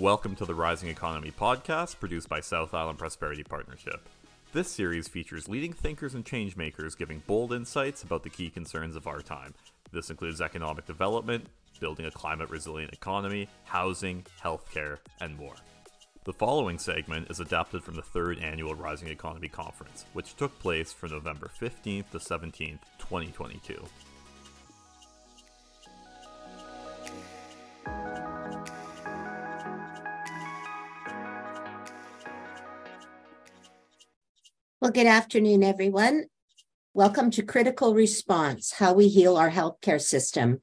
Welcome to the Rising Economy podcast produced by South Island Prosperity Partnership. This series features leading thinkers and changemakers giving bold insights about the key concerns of our time. This includes economic development, building a climate resilient economy, housing, healthcare, and more. The following segment is adapted from the third annual Rising Economy Conference, which took place from November 15th to 17th, 2022. Well, good afternoon, everyone. Welcome to Critical Response How We Heal Our Healthcare System.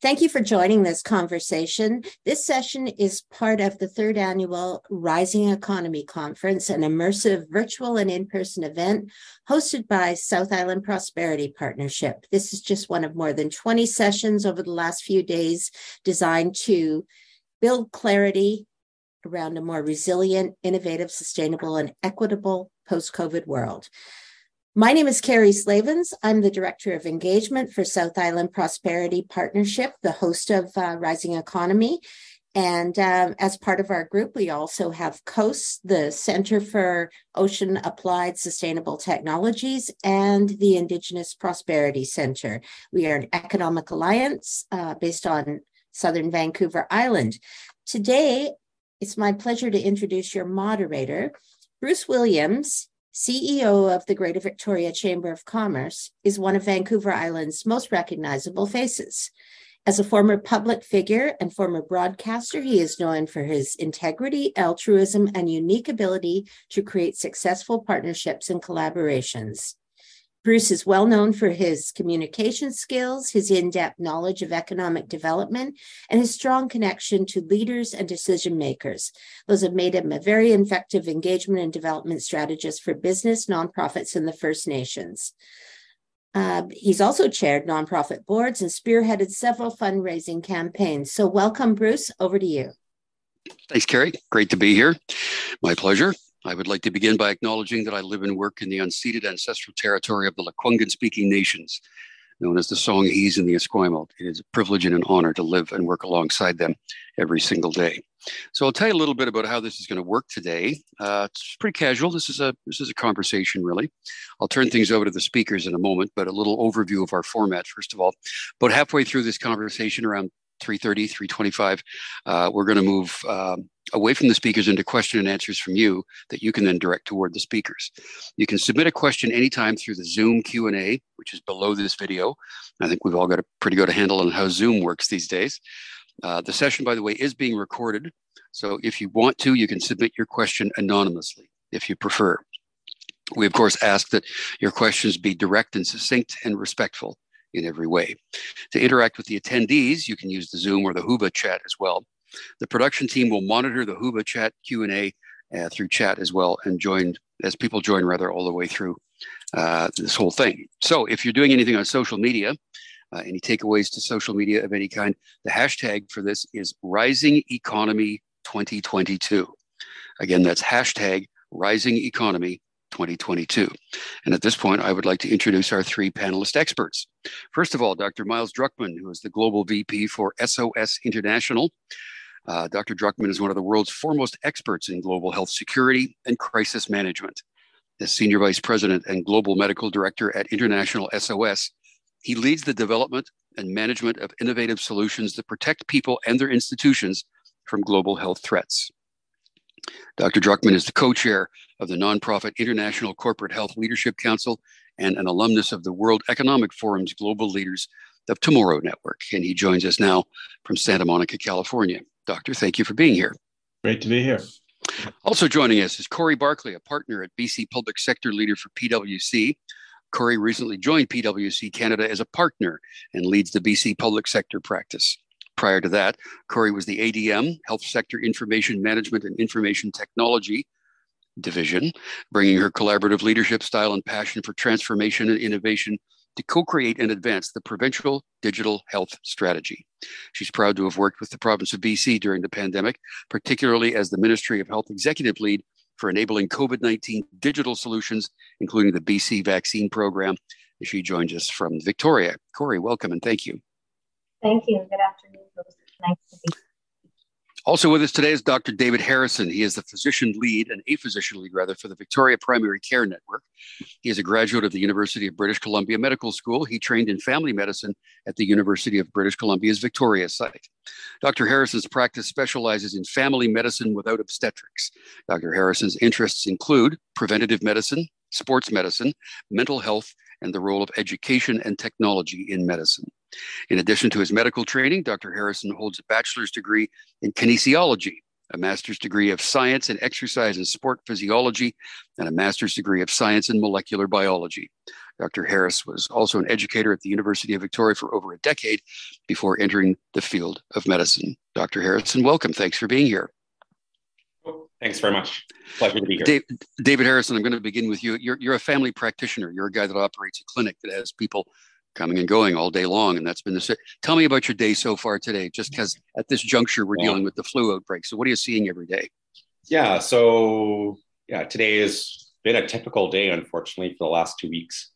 Thank you for joining this conversation. This session is part of the third annual Rising Economy Conference, an immersive virtual and in person event hosted by South Island Prosperity Partnership. This is just one of more than 20 sessions over the last few days designed to build clarity around a more resilient, innovative, sustainable, and equitable post COVID world. My name is Carrie Slavens. I'm the Director of Engagement for South Island Prosperity Partnership, the host of uh, Rising Economy. And um, as part of our group, we also have COAST, the Center for Ocean Applied Sustainable Technologies, and the Indigenous Prosperity Center. We are an economic alliance uh, based on Southern Vancouver Island. Today, it's my pleasure to introduce your moderator, Bruce Williams, CEO of the Greater Victoria Chamber of Commerce, is one of Vancouver Island's most recognizable faces. As a former public figure and former broadcaster, he is known for his integrity, altruism, and unique ability to create successful partnerships and collaborations. Bruce is well known for his communication skills, his in depth knowledge of economic development, and his strong connection to leaders and decision makers. Those have made him a very effective engagement and development strategist for business, nonprofits, and the First Nations. Uh, he's also chaired nonprofit boards and spearheaded several fundraising campaigns. So, welcome, Bruce. Over to you. Thanks, Carrie. Great to be here. My pleasure. I would like to begin by acknowledging that I live and work in the unceded ancestral territory of the Lekwungen speaking nations, known as the Songhees and the Esquimalt. It is a privilege and an honor to live and work alongside them every single day. So I'll tell you a little bit about how this is going to work today. Uh, it's pretty casual. This is a this is a conversation, really. I'll turn things over to the speakers in a moment, but a little overview of our format first of all. About halfway through this conversation, around 3.30 3.25 uh, we're going to move um, away from the speakers into question and answers from you that you can then direct toward the speakers. You can submit a question anytime through the Zoom Q&A, which is below this video. I think we've all got a pretty good handle on how Zoom works these days. Uh, the session, by the way, is being recorded. So if you want to, you can submit your question anonymously if you prefer. We, of course, ask that your questions be direct and succinct and respectful in every way. To interact with the attendees, you can use the Zoom or the Whova chat as well. The production team will monitor the Whova chat Q&A uh, through chat as well and join as people join rather all the way through uh, this whole thing. So if you're doing anything on social media, uh, any takeaways to social media of any kind, the hashtag for this is Rising Economy 2022. Again, that's hashtag Rising Economy 2022. And at this point, I would like to introduce our three panelist experts. First of all, Dr. Myles Druckman, who is the Global VP for SOS International. Uh, Dr. Druckman is one of the world's foremost experts in global health security and crisis management. As Senior Vice President and Global Medical Director at International SOS, he leads the development and management of innovative solutions that protect people and their institutions from global health threats. Dr. Druckman is the co chair of the nonprofit International Corporate Health Leadership Council and an alumnus of the World Economic Forum's Global Leaders of Tomorrow Network. And he joins us now from Santa Monica, California. Doctor, thank you for being here. Great to be here. Also joining us is Corrie Barclay, a partner at BC Public Sector Leader for PwC. Corrie recently joined PwC Canada as a partner and leads the BC Public Sector practice. Prior to that, Corrie was the ADM, Health Sector Information Management and Information Technology Division, bringing her collaborative leadership style and passion for transformation and innovation to co create and advance the provincial digital health strategy. She's proud to have worked with the province of BC during the pandemic, particularly as the Ministry of Health Executive Lead for enabling COVID 19 digital solutions, including the BC vaccine program. She joins us from Victoria. Corrie, welcome and thank you. Thank you. Good afternoon. Nice to be Also with us today is Dr. David Harrison. He is the physician lead and a physician lead rather for the Victoria Primary Care Network. He is a graduate of the University of British Columbia Medical School. He trained in family medicine at the University of British Columbia's Victoria site. Dr. Harrison's practice specializes in family medicine without obstetrics. Dr. Harrison's interests include preventative medicine, sports medicine, mental health, and the role of education and technology in medicine. In addition to his medical training, Dr. Harrison holds a bachelor's degree in kinesiology, a master's degree of science in exercise and sport physiology, and a master's degree of science in molecular biology. Dr. Harris was also an educator at the University of Victoria for over a decade before entering the field of medicine. Dr. Harrison, welcome. Thanks for being here. Thanks very much. Pleasure to be here. Dave, David Harrison, I'm going to begin with you. You're, you're a family practitioner. You're a guy that operates a clinic that has people coming and going all day long. And that's been the. Tell me about your day so far today, just because at this juncture we're yeah. dealing with the flu outbreak. So, what are you seeing every day? Yeah. So, yeah, today has been a typical day, unfortunately, for the last two weeks.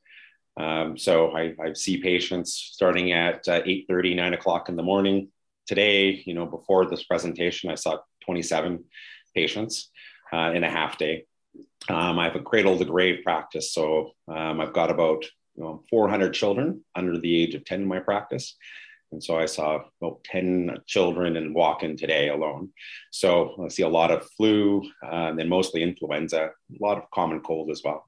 Um, so, I, I, see patients starting at uh, 8 30, 9 o'clock in the morning. Today, you know, before this presentation, I saw 27 patients uh, in a half day. Um, I have a cradle to grave practice. So, um, I've got about you know, 400 children under the age of 10 in my practice. And so I saw about 10 children in walk in today alone. So I see a lot of flu uh, and mostly influenza, a lot of common cold as well,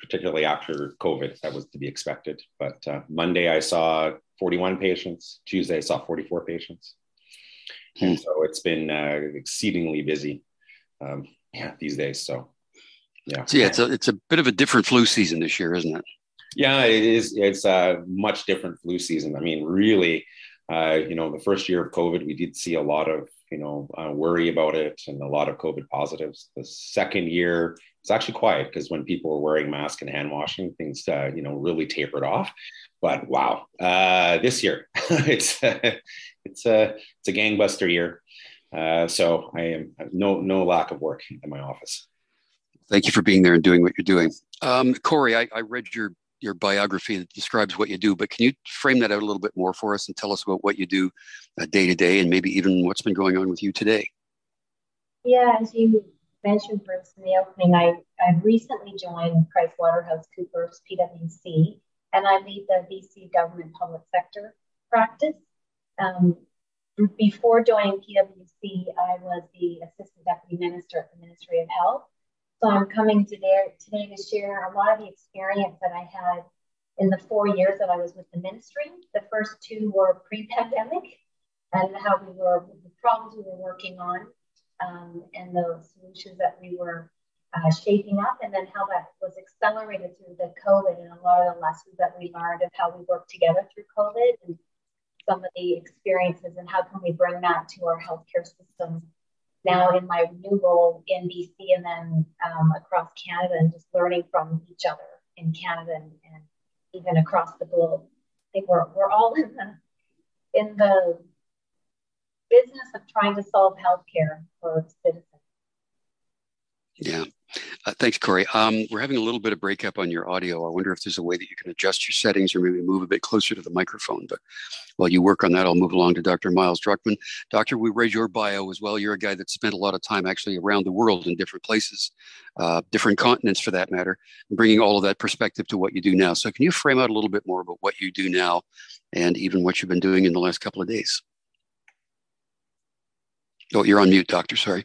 particularly after COVID. That was to be expected. But uh, Monday I saw 41 patients, Tuesday I saw 44 patients. Hmm. And so it's been uh, exceedingly busy um, yeah, these days. So yeah. So yeah, it's a, it's a bit of a different flu season this year, isn't it? Yeah, it is. It's a much different flu season. I mean, really, uh, you know, the first year of COVID, we did see a lot of, you know, uh, worry about it and a lot of COVID positives. The second year, it's actually quiet because when people were wearing masks and hand washing, things, uh, you know, really tapered off. But wow, uh, this year, it's it's a it's a gangbuster year. Uh, so I am no no lack of work in my office. Thank you for being there and doing what you're doing. Um, Corrie, I, I read your your biography that describes what you do, but can you frame that out a little bit more for us and tell us about what you do uh, day to day and maybe even what's been going on with you today? Yeah, as you mentioned, Bruce, in the opening, I, I've recently joined PricewaterhouseCoopers PwC, and I lead the BC government public sector practice. Um, before joining PwC, I was the Assistant Deputy Minister at the Ministry of Health so I'm coming today, today to share a lot of the experience that I had in the four years that I was with the ministry. The first two were pre-pandemic and how we were, the problems we were working on um, and the solutions that we were uh, shaping up and then how that was accelerated through the COVID and a lot of the lessons that we learned of how we worked together through COVID and some of the experiences and how can we bring that to our healthcare systems now in my new role in BC and then um, across Canada and just learning from each other in Canada and, and, even across the globe. I think we're, we're all in the in the business of trying to solve healthcare for citizens. Yeah. Uh, thanks, Corrie. Um, we're having a little bit of breakup on your audio. I wonder if there's a way that you can adjust your settings or maybe move a bit closer to the microphone. But while you work on that, I'll move along to Dr. Myles Druckman. Doctor, we read your bio as well. You're a guy that spent a lot of time actually around the world in different places, uh, different continents for that matter, bringing all of that perspective to what you do now. So can you frame out a little bit more about what you do now and even what you've been doing in the last couple of days? Oh, you're on mute, doctor. Sorry.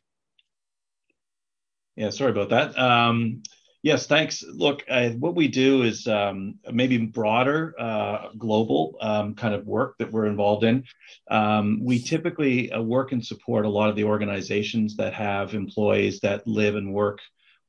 Yeah, sorry about that. Um, yes, thanks. Look, uh, what we do is um, maybe broader, uh, global um, kind of work that we're involved in. Um, we typically uh, work and support a lot of the organizations that have employees that live and work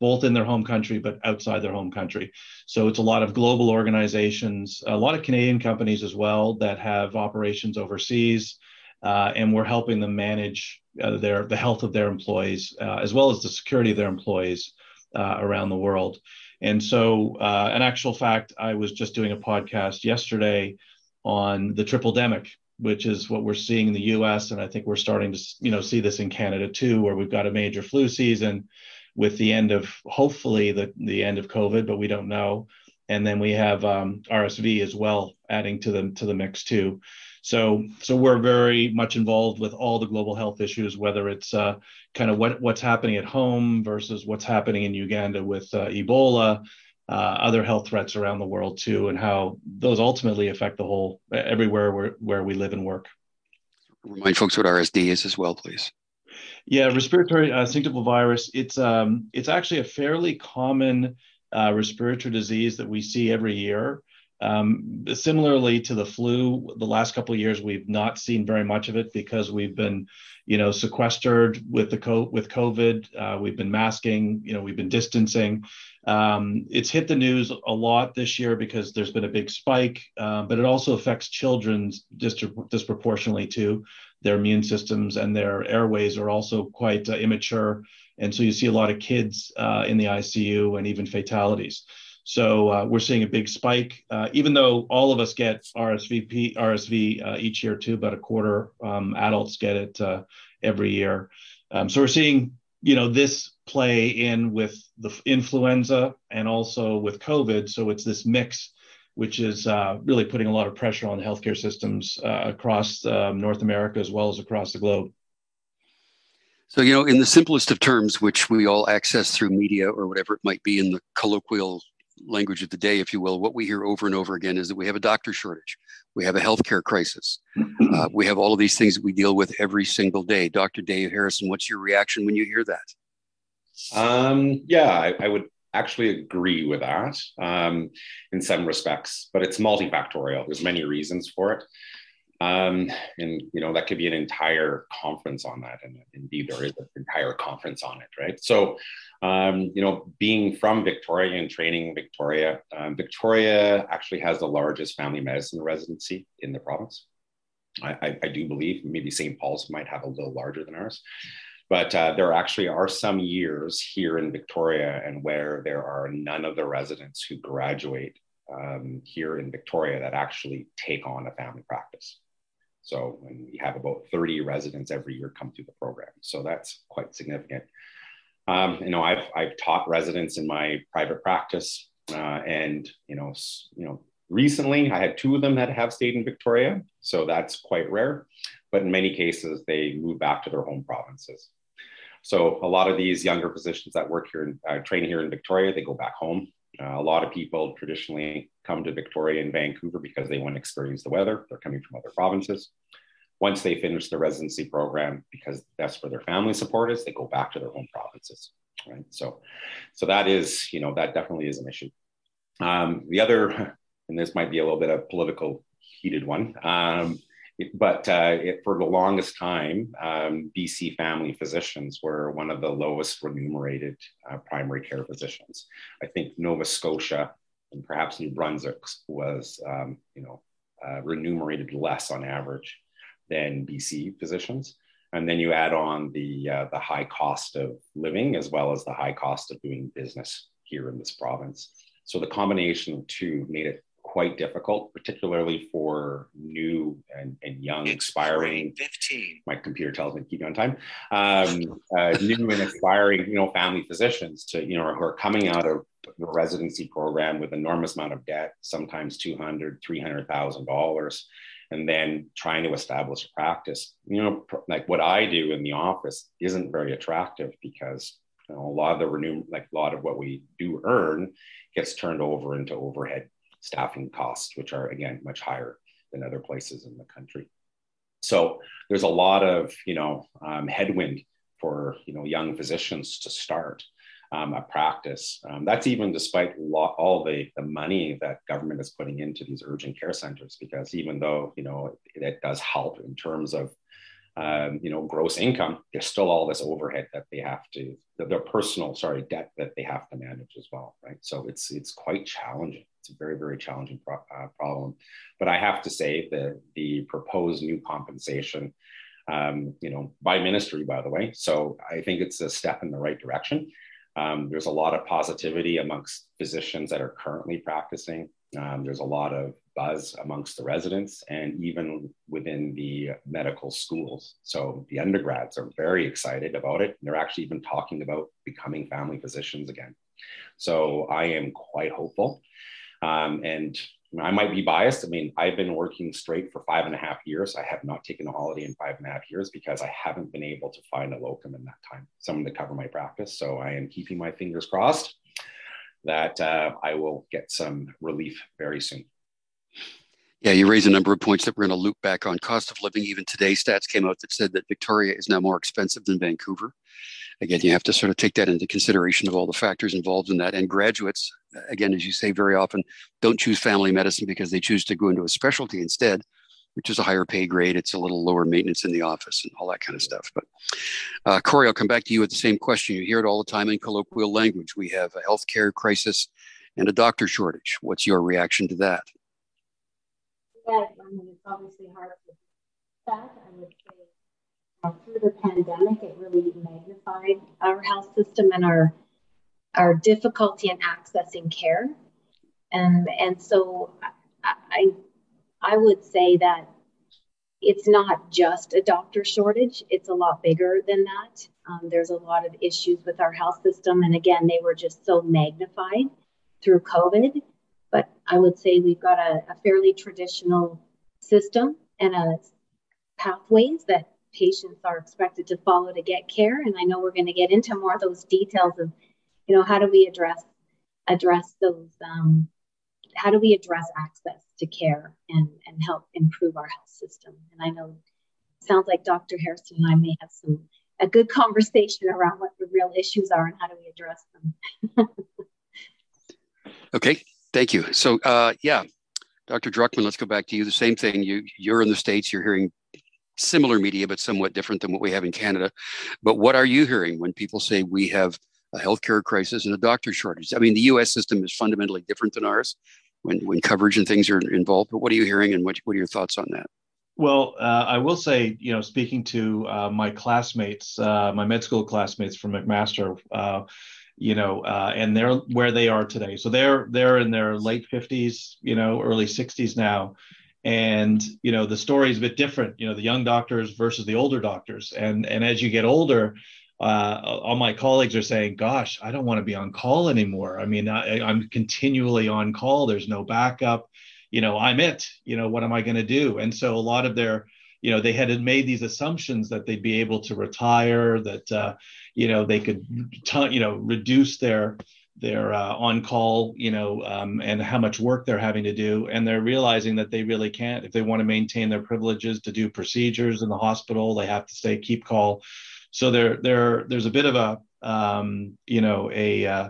both in their home country but outside their home country. So it's a lot of global organizations, a lot of Canadian companies as well that have operations overseas uh, and we're helping them manage uh, their the health of their employees uh, as well as the security of their employees uh, around the world. And so, uh, an actual fact, I was just doing a podcast yesterday on the triple demic, which is what we're seeing in the U.S. and I think we're starting to you know see this in Canada too, where we've got a major flu season with the end of hopefully the the end of COVID, but we don't know. And then we have um, RSV as well adding to the to the mix too. So, so we're very much involved with all the global health issues, whether it's uh, kind of what, what's happening at home versus what's happening in Uganda with uh, Ebola, uh, other health threats around the world too, and how those ultimately affect the whole everywhere where, where we live and work. Remind folks what RSV is as well, please. Yeah, respiratory uh, syncytial virus. It's um, it's actually a fairly common uh, respiratory disease that we see every year. Um, similarly to the flu, the last couple of years we've not seen very much of it because we've been, you know, sequestered with the co- with COVID. Uh, we've been masking, you know, we've been distancing. Um, it's hit the news a lot this year because there's been a big spike, uh, but it also affects children disproportionately too. Their immune systems and their airways are also quite uh, immature, and so you see a lot of kids uh, in the ICU and even fatalities. So uh, we're seeing a big spike, uh, even though all of us get RSVP, RSV uh, each year too. About a quarter um, adults get it uh, every year. Um, so we're seeing, you know, this play in with the influenza and also with COVID. So it's this mix, which is uh, really putting a lot of pressure on the healthcare systems uh, across um, North America as well as across the globe. So, you know, in the simplest of terms, which we all access through media or whatever it might be in the colloquial language of the day, if you will, what we hear over and over again is that we have a doctor shortage, we have a healthcare crisis, uh, we have all of these things that we deal with every single day. Dr. Dave Harrison, what's your reaction when you hear that? Um, yeah, I, I, would actually agree with that um, in some respects, but it's multifactorial. There's many reasons for it. Um, and you know that could be an entire conference on that, and indeed there is an entire conference on it, right? So um, you know, being from Victoria and training in Victoria, um, Victoria actually has the largest family medicine residency in the province. I, I, I do believe maybe St. Paul's might have a little larger than ours, but uh, there actually are some years here in Victoria and where there are none of the residents who graduate um, here in Victoria that actually take on a family practice. So when we have about 30 residents every year come through the program. So that's quite significant. Um, you know, I've, I've taught residents in my private practice, uh, and you know, you know, recently I had two of them that have stayed in Victoria, so that's quite rare. But in many cases, they move back to their home provinces. So a lot of these younger physicians that work here, uh, train here in Victoria, they go back home. Uh, a lot of people traditionally come to Victoria and Vancouver because they want to experience the weather. They're coming from other provinces once they finish the residency program, because that's where their family support is, they go back to their home provinces, right? So, so that is, you know, that definitely is an issue. Um, the other, and this might be a little bit of political heated one, um, but uh, it, for the longest time, um, BC family physicians were one of the lowest remunerated uh, primary care physicians. I think Nova Scotia and perhaps New Brunswick was, um, you know, uh, remunerated less on average than BC physicians. And then you add on the, uh, the high cost of living as well as the high cost of doing business here in this province. So the combination of two made it quite difficult, particularly for new and, and young aspiring. 15. My computer tells me to keep you on time. Um, uh, new and aspiring, you know, family physicians to, you know, who are coming out of the residency program with enormous amount of debt, sometimes 200, $300,000 and then trying to establish a practice. You know, like what I do in the office isn't very attractive because you know, a lot of the renew, like a lot of what we do earn gets turned over into overhead staffing costs, which are again much higher than other places in the country. So there's a lot of you know um, headwind for you know young physicians to start um, a practice. Um, that's even despite lo- all the, the money that government is putting into these urgent care centers, because even though, you know, it, it does help in terms of, um, you know, gross income, there's still all this overhead that they have to, their personal, sorry, debt that they have to manage as well, right? So it's, it's quite challenging. It's a very, very challenging pro- uh, problem. But I have to say that the proposed new compensation, um, you know, by ministry, by the way. So I think it's a step in the right direction. Um, there's a lot of positivity amongst physicians that are currently practicing. Um, there's a lot of buzz amongst the residents and even within the medical schools. So the undergrads are very excited about it. They're actually even talking about becoming family physicians again. So I am quite hopeful. Um, and I might be biased. I mean, I've been working straight for five and a half years. I have not taken a holiday in five and a half years because I haven't been able to find a locum in that time, someone to cover my practice. So I am keeping my fingers crossed that uh, I will get some relief very soon. Yeah, you raise a number of points that we're going to loop back on. Cost of living, even today, stats came out that said that Victoria is now more expensive than Vancouver. Again, you have to sort of take that into consideration of all the factors involved in that. And graduates, again, as you say very often, don't choose family medicine because they choose to go into a specialty instead, which is a higher pay grade. It's a little lower maintenance in the office and all that kind of stuff. But uh, Corrie, I'll come back to you with the same question. You hear it all the time in colloquial language. We have a healthcare crisis and a doctor shortage. What's your reaction to that? Yeah, I mean, it's obviously hard to that. I would say through the pandemic, it really magnified our health system and our our difficulty in accessing care. And and so I I would say that it's not just a doctor shortage; it's a lot bigger than that. Um, there's a lot of issues with our health system, and again, they were just so magnified through COVID but I would say we've got a, a fairly traditional system and a pathways that patients are expected to follow to get care. And I know we're going to get into more of those details of, you know, how do we address address those um, how do we address access to care and, and help improve our health system? And I know sounds like Dr. Harrison and I may have some a good conversation around what the real issues are and how do we address them. okay, Thank you. So, uh, yeah, Dr. Druckman, let's go back to you. The same thing. You you're in the states. You're hearing similar media, but somewhat different than what we have in Canada. But what are you hearing when people say we have a healthcare crisis and a doctor shortage? I mean, the U.S. system is fundamentally different than ours when when coverage and things are involved. But what are you hearing, and what what are your thoughts on that? Well, uh, I will say, you know, speaking to uh, my classmates, uh, my med school classmates from McMaster, uh, you know, uh, and they're where they are today. So they're they're in their late 50s, you know, early 60s now. And you know, the story is a bit different, you know, the young doctors versus the older doctors. And and as you get older, uh, all my colleagues are saying, "Gosh, I don't want to be on call anymore. I mean, I, I'm continually on call. There's no backup. You know, I'm it. You know, what am I going to do?" And so a lot of their you know they had made these assumptions that they'd be able to retire that uh, you know they could t- you know reduce their their uh, on call you know um, and how much work they're having to do and they're realizing that they really can't. If they want to maintain their privileges to do procedures in the hospital they have to stay keep call. So there there there's a bit of a um, you know a uh,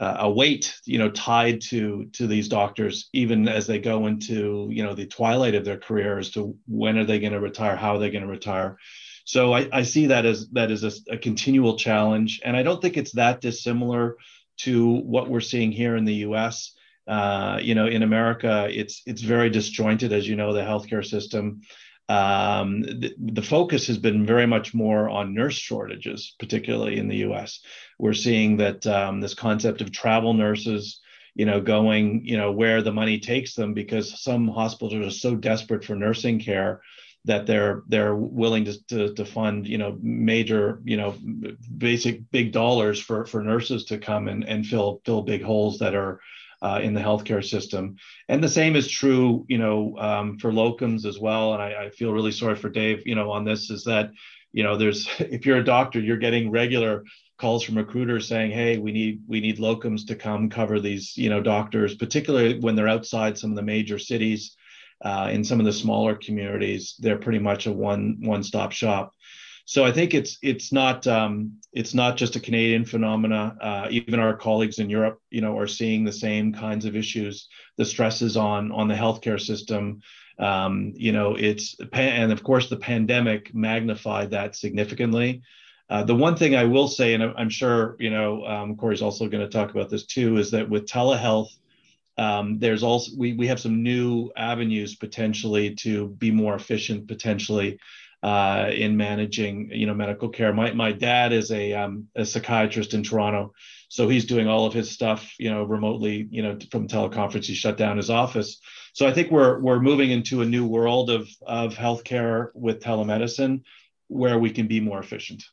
a weight you know tied to to these doctors even as they go into you know the twilight of their career as to when are they going to retire how are they going to retire. So I, I, see that as that as a, a, continual challenge and i don't think it's that dissimilar to what we're seeing here in the us uh, you know in america it's it's very disjointed as you know the healthcare system um, the, the, focus has been very much more on nurse shortages, particularly in the U.S. We're seeing that um, this concept of travel nurses, you know, going, you know, where the money takes them, because some hospitals are so desperate for nursing care that they're they're willing to, to, to fund, you know, major, you know, basic big dollars for for nurses to come and and fill fill big holes that are uh, in the healthcare system. And the same is true, you know, um, for locums as well. And I, I, feel really sorry for Dave, you know, on this is that, you know, there's if you're a doctor, you're getting regular calls from recruiters saying, "Hey, we need we need locums to come cover these, you know, doctors, particularly when they're outside some of the major cities." Uh, in some of the smaller communities, they're pretty much a one one stop shop. So I think it's it's not um, it's not just a Canadian phenomena. Uh, even our colleagues in Europe, you know, are seeing the same kinds of issues. The stresses on on the healthcare system. Um, you know, it's and of course the pandemic magnified that significantly. Uh, the one thing I will say, and I'm sure you know, um, Corrie's also going to talk about this too, is that with telehealth, um, there's also we we have some new avenues potentially to be more efficient potentially uh, in managing you know medical care. My my dad is a um, a psychiatrist in Toronto, so he's doing all of his stuff you know remotely you know from teleconference. He shut down his office. So I think we're we're moving into a new world of of healthcare with telemedicine, where we can be more efficient.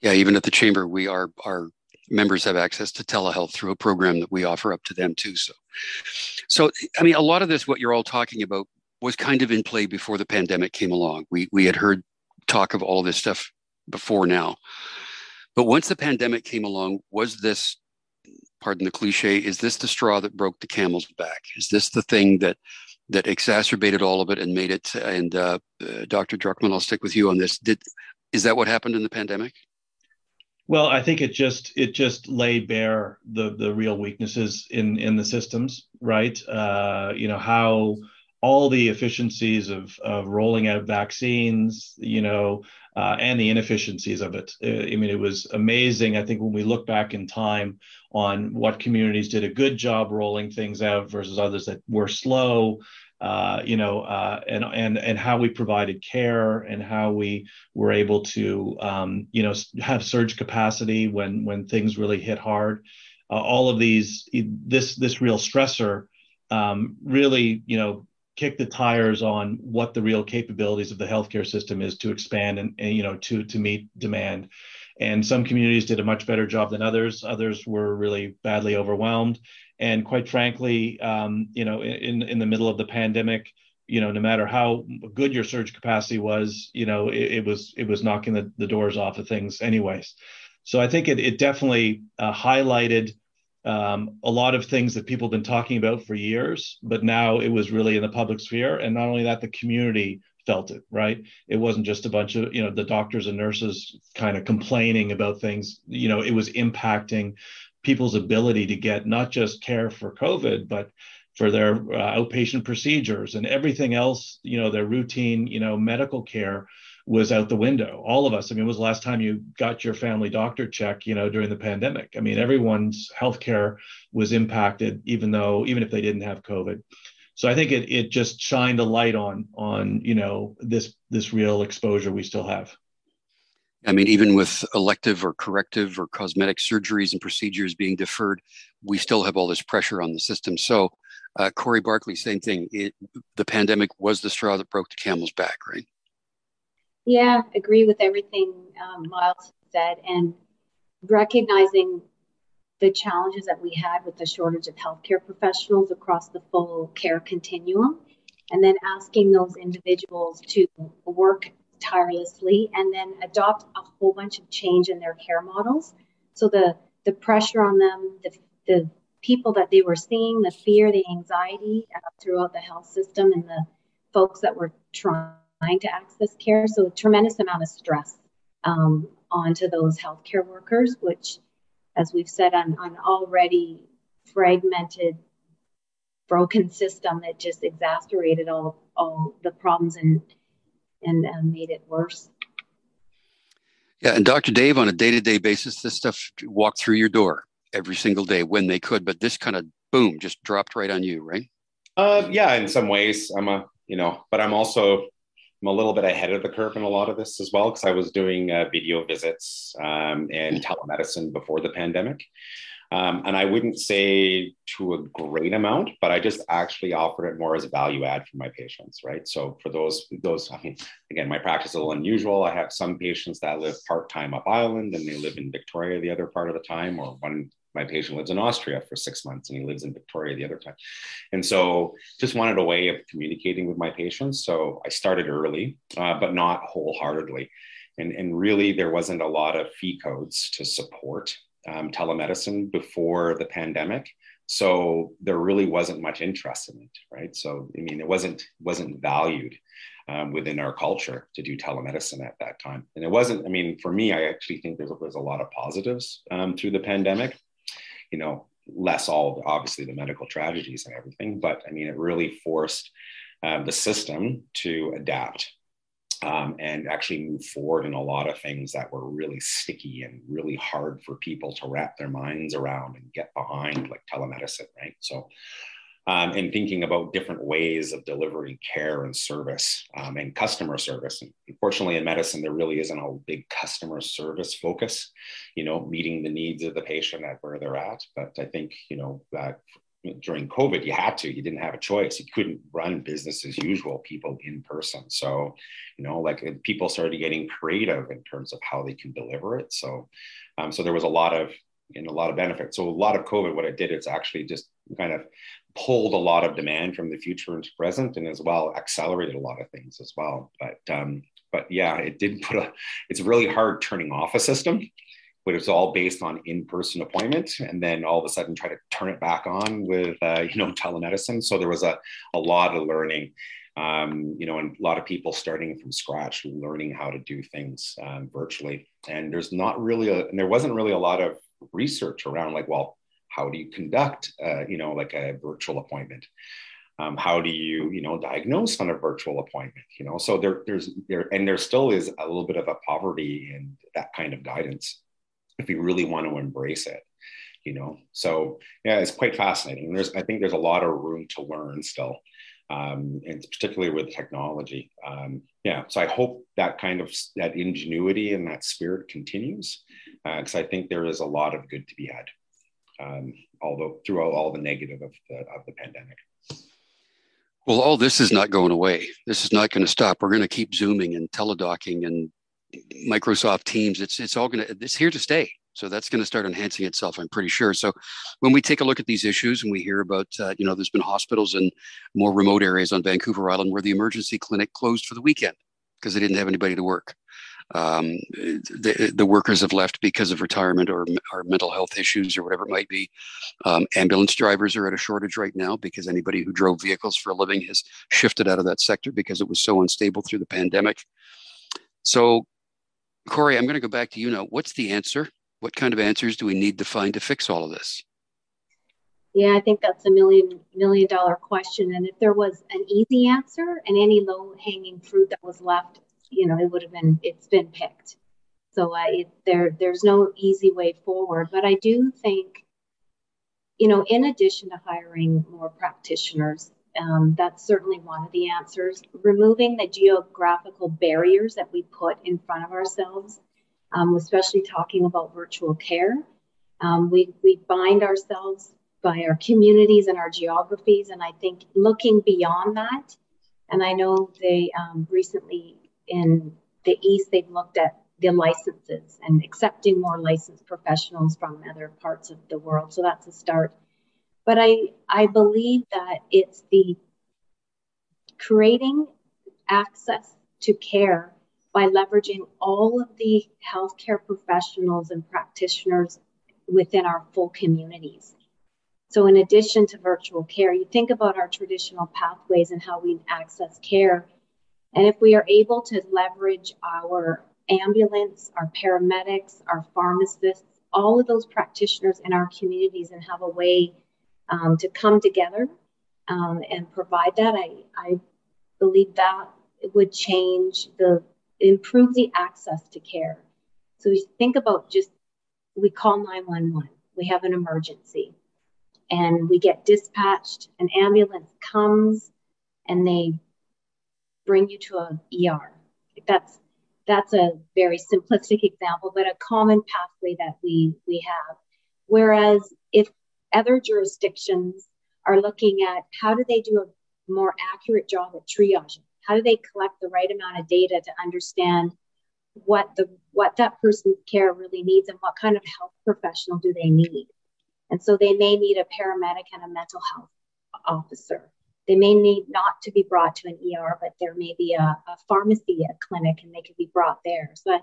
Yeah, even at the chamber, we are are members have access to telehealth through a program that we offer up to them too. So, so I mean, a lot of this, what you're all talking about, was kind of in play before the pandemic came along. We we had heard talk of all this stuff before now, but once the pandemic came along, was this, pardon the cliche, is this the straw that broke the camel's back? Is this the thing that that exacerbated all of it and made it? And uh, uh, Dr. Druckman, I'll stick with you on this. Did is that what happened in the pandemic? Well, I think it just it just laid bare the the real weaknesses in in the systems, right? Uh, you know how all the efficiencies of of rolling out vaccines, you know, uh, and the inefficiencies of it. Uh, I mean, it was amazing. I think when we look back in time on what communities did a good job rolling things out versus others that were slow, uh, you know, uh, and and and how we provided care and how we were able to, um, you know, have surge capacity when when things really hit hard. Uh, all of these, this this real stressor, um, really, you know, kick the tires on what the real capabilities of the healthcare system is to expand and, and you know to to meet demand. And some communities did a much better job than others. Others were really badly overwhelmed. And quite frankly, um, you know, in in the middle of the pandemic, you know, no matter how good your surge capacity was, you know, it, it was it was knocking the, the doors off of things anyways. So I think it it definitely uh, highlighted um, a lot of things that people have been talking about for years, but now it was really in the public sphere. And not only that, the community felt it, right? It wasn't just a bunch of, you know, the doctors and nurses kind of complaining about things, you know, it was impacting people's ability to get not just care for COVID, but for their uh, outpatient procedures and everything else, you know, their routine, you know, medical care was out the window. All of us. I mean, was the last time you got your family doctor check, you know, during the pandemic? I mean, everyone's healthcare was impacted, even though, even if they didn't have COVID. So I think it it just shined a light on on you know this this real exposure we still have. I mean, even with elective or corrective or cosmetic surgeries and procedures being deferred, we still have all this pressure on the system. So, uh, Corrie Barclay, same thing. It, the pandemic was the straw that broke the camel's back, right? Yeah, agree with everything um, Myles said, and recognizing the challenges that we had with the shortage of healthcare professionals across the full care continuum, and then asking those individuals to work tirelessly and then adopt a whole bunch of change in their care models. So the the pressure on them, the, the people that they were seeing, the fear, the anxiety uh, throughout the health system, and the folks that were trying to access care. So a tremendous amount of stress um, onto those healthcare workers, which, as we've said, on, an already fragmented, broken system that just exacerbated all all the problems and and uh, made it worse. Yeah, and Dr. Dave, on a day-to-day basis, this stuff walked through your door every single day when they could, but this kind of boom just dropped right on you, right? Uh, yeah, in some ways, I'm a you know, but I'm also I'm a little bit ahead of the curve in a lot of this as well because I was doing uh, video visits um, and telemedicine before the pandemic. Um, and I wouldn't say to a great amount, but I just actually offered it more as a value add for my patients, right? So for those, those, I mean, again, my practice is a little unusual. I have some patients that live part time up island and they live in Victoria the other part of the time, or one my patient lives in Austria for six months and he lives in Victoria the other time. And so just wanted a way of communicating with my patients. So I started early, uh, but not wholeheartedly. And, and really, there wasn't a lot of fee codes to support um, telemedicine before the pandemic. So there really wasn't much interest in it, right? So I mean, it wasn't wasn't valued um, within our culture to do telemedicine at that time, and it wasn't. I mean, for me, I actually think there's, there's a lot of positives um, through the pandemic. You know, less all obviously the medical tragedies and everything, but I mean, it really forced um, the system to adapt um, and actually move forward in a lot of things that were really sticky and really hard for people to wrap their minds around and get behind, like telemedicine, right? So, um, and thinking about different ways of delivering care and service um, and customer service. And unfortunately, in medicine, there really isn't a big customer service focus, you know, meeting the needs of the patient at where they're at. But I think, you know, that during COVID, you had to, you didn't have a choice. You couldn't run business as usual, people in person. So, you know, like people started getting creative in terms of how they can deliver it. So, um, so there was a lot of and a lot of benefits. So a lot of COVID, what it did, it's actually just kind of pulled a lot of demand from the future into present, and as well accelerated a lot of things as well. But um, but yeah, it did put a. It's really hard turning off a system, but it's all based on in-person appointment, and then all of a sudden try to turn it back on with uh, you know telemedicine. So there was a a lot of learning. Um, you know, and a lot of people starting from scratch, learning how to do things um, virtually. And there's not really a, and there wasn't really a lot of research around like, well, how do you conduct, uh, you know, like a virtual appointment? Um, how do you, you know, diagnose on a virtual appointment? You know, so there, there's there, and there still is a little bit of a poverty in that kind of guidance if we really want to embrace it. You know, so yeah, it's quite fascinating. There's, I think, there's a lot of room to learn still, um, and particularly with technology. Um, yeah, so I hope that kind of that ingenuity and that spirit continues, because uh, I think there is a lot of good to be had um, although throughout all the negative of the, of the pandemic. Well, all this is not going away. This is not going to stop. We're going to keep zooming and teledocking and Microsoft Teams. It's it's all going to it's here to stay. So that's going to start enhancing itself. I'm pretty sure. So when we take a look at these issues and we hear about uh, you know there's been hospitals in more remote areas on Vancouver Island where the emergency clinic closed for the weekend because they didn't have anybody to work um, the, the workers have left because of retirement or, or mental health issues or whatever it might be. Um, ambulance drivers are at a shortage right now because anybody who drove vehicles for a living has shifted out of that sector because it was so unstable through the pandemic. So, Corrie, I'm going to go back to you now. What's the answer? What kind of answers do we need to find to fix all of this? Yeah, I think that's a million million dollar question. And if there was an easy answer and any low hanging fruit that was left, you know, it would have been, it's been picked. So uh, it, there, there's no easy way forward. But I do think, you know, in addition to hiring more practitioners, um, that's certainly one of the answers. Removing the geographical barriers that we put in front of ourselves, um, especially talking about virtual care. Um, we, we bind ourselves by our communities and our geographies. And I think looking beyond that, and I know they um, recently in the East, they've looked at the licenses and accepting more licensed professionals from other parts of the world. So that's a start. But I, I believe that it's the creating access to care by leveraging all of the healthcare professionals and practitioners within our full communities. So, in addition to virtual care, you think about our traditional pathways and how we access care and if we are able to leverage our ambulance, our paramedics, our pharmacists, all of those practitioners in our communities and have a way um, to come together um, and provide that, I, I believe that would change the, improve the access to care. So we think about just, we call 911, we have an emergency, and we get dispatched, an ambulance comes and they bring you to a ER. That's that's a very simplistic example, but a common pathway that we we have. Whereas if other jurisdictions are looking at how do they do a more accurate job at triaging, how do they collect the right amount of data to understand what the what that person's care really needs and what kind of health professional do they need. And so they may need a paramedic and a mental health officer they may need not to be brought to an ER, but there may be a, a pharmacy, a clinic, and they could be brought there. So I,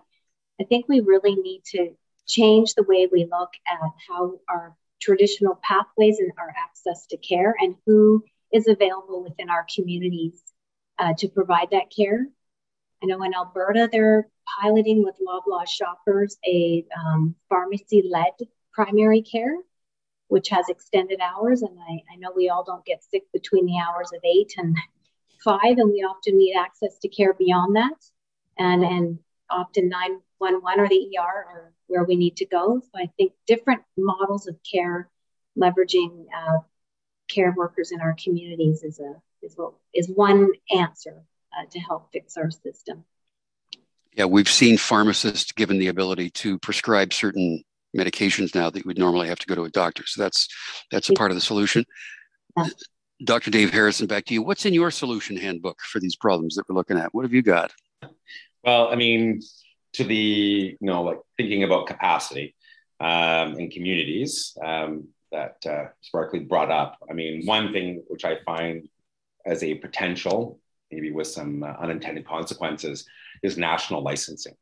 I think we really need to change the way we look at how our traditional pathways and our access to care and who is available within our communities uh, to provide that care. I know in Alberta, they're piloting with Loblaw shoppers a um, pharmacy led primary care which has extended hours. And I, I know we all don't get sick between the hours of eight and five, and we often need access to care beyond that. And, and often 911 or the ER are where we need to go. So I think different models of care, leveraging uh, care workers in our communities is a is what is one answer uh, to help fix our system. Yeah, we've seen pharmacists given the ability to prescribe certain medications now that you would normally have to go to a doctor. So that's that's a part of the solution. Dr. Dave Harrison, back to you. What's in your solution handbook for these problems that we're looking at? What have you got? Well, I mean, to the you know like thinking about capacity. um, in communities um, that uh, brought up. I mean, one thing which I find as a potential, maybe with some uh, unintended consequences, is national licensing.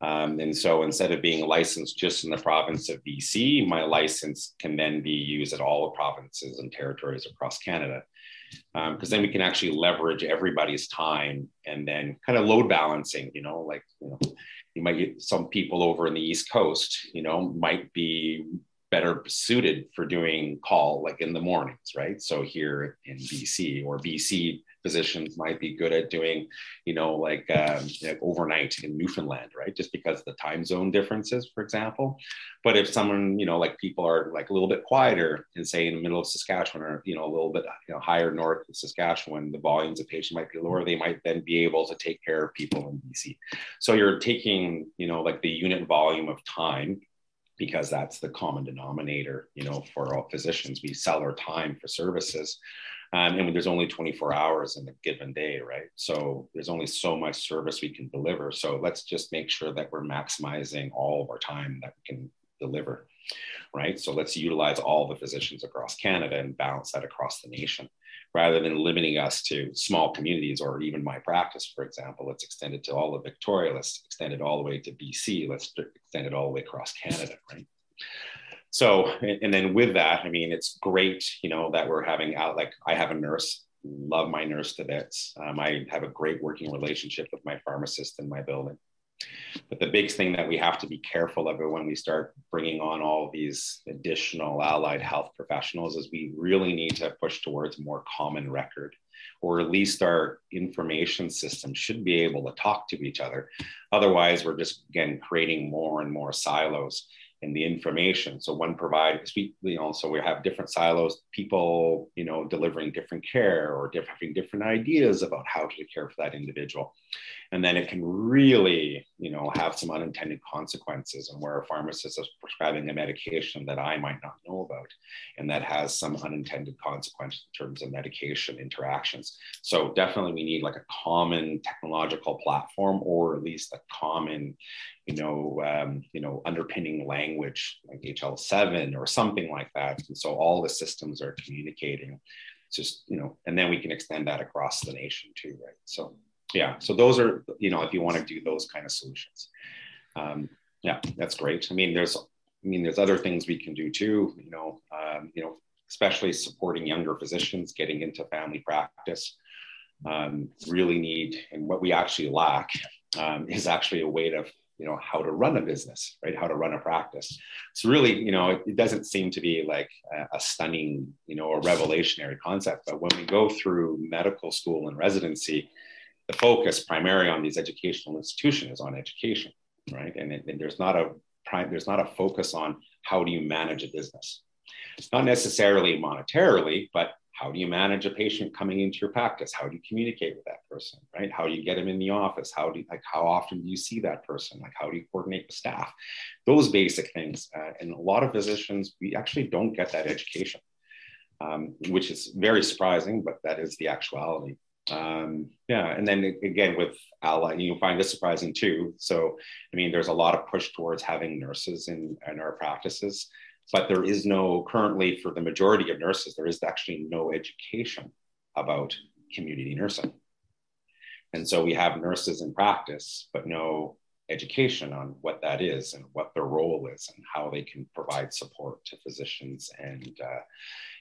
Um, and so instead of being licensed just in the province of BC, my license can then be used at all the provinces and territories across Canada. Because um, then we can actually leverage everybody's time and then kind of load balancing, you know, like, you know, you might get some people over in the East Coast, you know, might be better suited for doing call like in the mornings, right? So here in BC or BC physicians might be good at doing, you know, like, um, like overnight in Newfoundland, right? Just because the time zone differences, for example. But if someone, you know, like people are like a little bit quieter and say in the middle of Saskatchewan or, you know, a little bit you know, higher north of Saskatchewan, the volumes of patients might be lower, they might then be able to take care of people in BC. So you're taking, you know, like the unit volume of time because that's the common denominator, you know, for all physicians. We sell our time for services um, and there's only 24 hours in a given day, right? So there's only so much service we can deliver. So let's just make sure that we're maximizing all of our time that we can deliver, right? So let's utilize all the physicians across Canada and balance that across the nation rather than limiting us to small communities or even my practice, for example. Let's extend it to all of Victoria. Let's extend it all the way to BC. Let's extend it all the way across Canada, right? So and then with that i mean it's great you know that we're having out like i have a nurse love my nurse to bits. Um, i have a great working relationship with my pharmacist in my building. But the big thing that we have to be careful of when we start bringing on all these additional allied health professionals is we really need to push towards more common record or at least our information system should be able to talk to each other. Otherwise we're just again creating more and more silos and the information. So one provider, we, you know, so we have different silos, people, you know, delivering different care or having different ideas about how to care for that individual and then it can really you know have some unintended consequences and where a pharmacist is prescribing a medication that i might not know about and that has some unintended consequences in terms of medication interactions. So definitely we need like a common technological platform or at least a common you know um, you know underpinning language like hl7 or something like that. And so all the systems are communicating just you know and then we can extend that across the nation too right? So yeah so those are you know if you want to do those kind of solutions. Um, yeah that's great. I mean there's i mean there's other things we can do too you know um, you know especially supporting younger physicians getting into family practice um, really need and what we actually lack um, is actually a way to you know how to run a business right? How to run a practice. It's really you know it, it doesn't seem to be like a, a, stunning you know a revelationary concept but when we go through medical school and residency the focus primarily on these educational institutions is on education, right? And, and there's not a prime, there's not a focus on how do you manage a business, not necessarily monetarily, but how do you manage a patient coming into your practice? How do you communicate with that person, right? How do you get them in the office? How do you, like how often do you see that person? Like how do you coordinate with staff? Those basic things. Uh, and a lot of physicians, we actually don't get that education, um, which is very surprising, but that is the actuality. Um, yeah, and then again with ally, you'll find this surprising too. So, I mean, there's a lot of push towards having nurses in, in our practices, but there is no currently for the majority of nurses, there is actually no education about community nursing. And so we have nurses in practice, but no education on what that is and what their role is and how they can provide support to physicians and uh,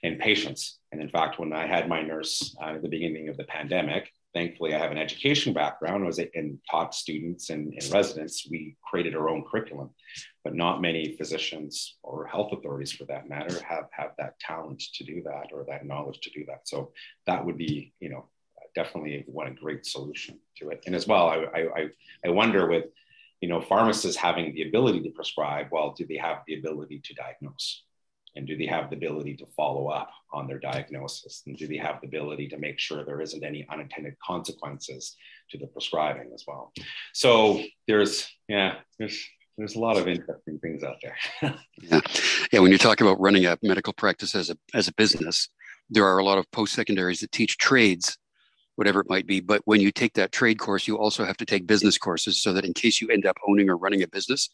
and patients. And in fact, when I had my nurse uh, at the beginning of the pandemic, thankfully I have an education background. Was and taught students and, and residents. We created our own curriculum, but not many physicians or health authorities, for that matter, have have that talent to do that or that knowledge to do that. So that would be, you know, definitely one a great solution to it. And as well, I I, I wonder with you know, pharmacists having the ability to prescribe, well, do they have the ability to diagnose? And do they have the ability to follow up on their diagnosis? And do they have the ability to make sure there isn't any unintended consequences to the prescribing as well? So there's, yeah, there's, there's a lot of interesting things out there. yeah. yeah. When you talk about running a medical practice as a, as a business, there are a lot of post secondaries that teach trades whatever it might be. But when you take that trade course, you also have to take business courses so that in case you end up owning or running a business,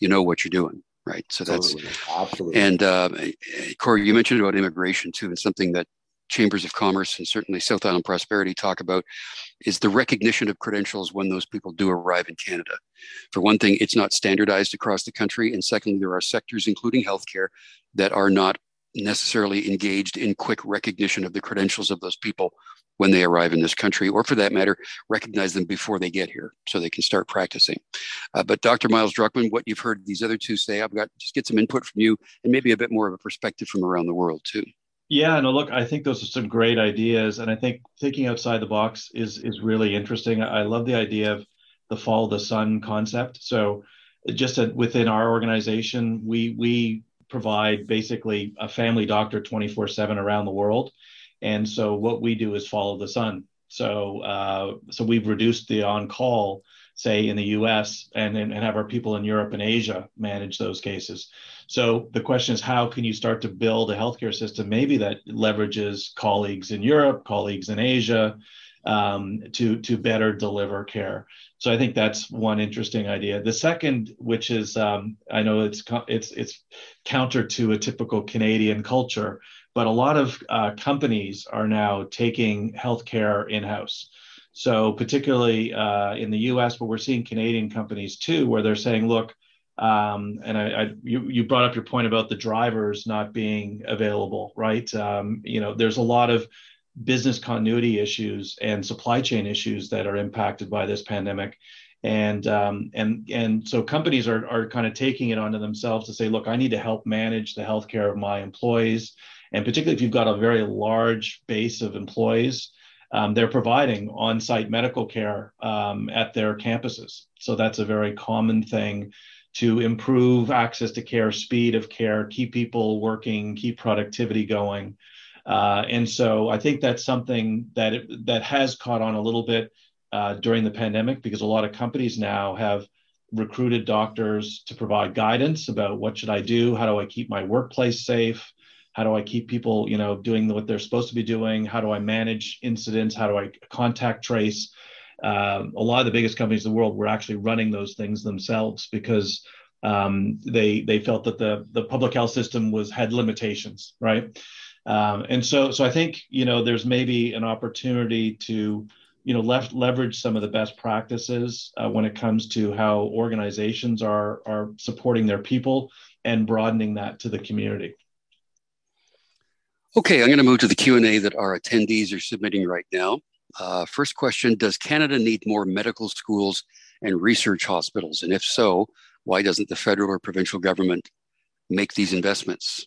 you know what you're doing. right? So that's absolutely. absolutely. And uh, Corrie, you mentioned about immigration too, and something that chambers of commerce and certainly South Island Prosperity talk about is the recognition of credentials when those people do arrive in Canada. For one thing, it's not standardized across the country, and secondly, there are sectors, including healthcare, that are not necessarily engaged in quick recognition of the credentials of those people when they arrive in this country, or for that matter, recognize them before they get here so they can start practicing. Uh, but Dr. Myles Druckman, what you've heard these other two say, I've got just get some input from you and maybe a bit more of a perspective from around the world too. Yeah, no, look, I think those are some great ideas, and I think thinking outside the box is is really interesting. I love the idea of the follow the sun concept. So, just within our organization, we we provide basically a family doctor 24 7 around the world. And so what we do is follow the sun. So uh, so we've reduced the on call say in the us and, and have our people in europe and asia manage those cases. So the question is how can you start to build a healthcare system maybe that leverages colleagues in europe colleagues in asia um, to to better deliver care. So I think that's one interesting idea. The second, which is um, I know it's it's it's counter to a typical Canadian culture, but a lot of uh, companies are now taking healthcare in house. So particularly uh, in the U.S., but we're seeing Canadian companies too, where they're saying, look. Um, and I, I, you, you brought up your point about the drivers not being available, right? Um, you know, there's a lot of business continuity issues and supply chain issues that are impacted by this pandemic. And um, and and so companies are are kind of taking it onto themselves to say look i need to help manage the healthcare of my employees. And particularly if you've got a very large base of employees um, they're providing on-site medical care um, at their campuses. So that's a very common thing to improve access to care speed of care keep people working keep productivity going uh, and so I think that's something that it, that has caught on a little bit uh, during the pandemic because a lot of companies now have recruited doctors to provide guidance about what should I do, how do I keep my workplace safe, how do I keep people, you know, doing what they're supposed to be doing, how do I manage incidents, how do I contact trace. Um, a lot of the biggest companies in the world were actually running those things themselves because um, they they felt that the the public health system was had limitations, right? Um, and so, so I think you know there's maybe an opportunity to you know left, leverage some of the best practices uh, when it comes to how organizations are are supporting their people and broadening that to the community. Okay, I'm going to move to the Q&A that our attendees are submitting right now. Uh, first question, does Canada need more medical schools and research hospitals? And if so, why doesn't the federal or provincial government make these investments?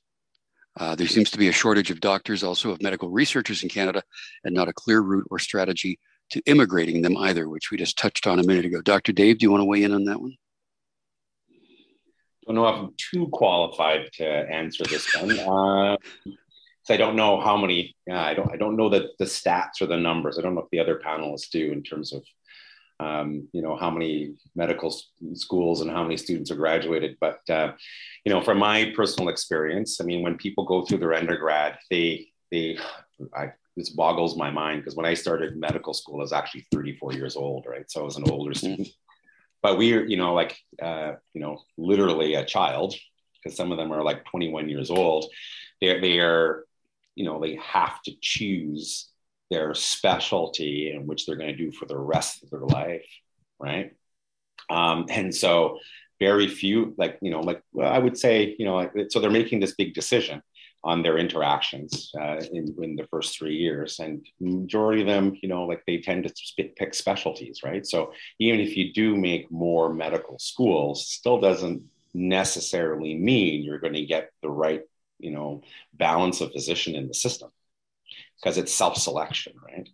Uh, there seems to be a shortage of doctors, also of medical researchers in Canada, and not a clear route or strategy to immigrating them either, which we just touched on a minute ago. Dr. Dave, do you want to weigh in on that one? I don't know if I'm too qualified to answer this one. Uh, I don't know how many. Yeah, I don't. I don't know the the stats or the numbers. I don't know if the other panelists do in terms of um, you know how many medical schools and how many students are graduated. But uh, you know from my personal experience i mean when people go through their undergrad they they I, this boggles my mind because when i started medical school i was actually 34 years old right? So i was an older mm-hmm. student. But we're you know like uh, you know literally a child because some of them are like 21 years old. They're they are you know they have to choose their specialty and which they're going to do for the rest of their life right? Um, and so very few like you know like well, i would say you know so they're making this big decision on their interactions uh, in, in the first three years. And majority of them you know like they tend to pick specialties right? So even if you do make more medical schools still doesn't necessarily mean you're going to get the right you know balance of physician in the system because it's self-selection, right?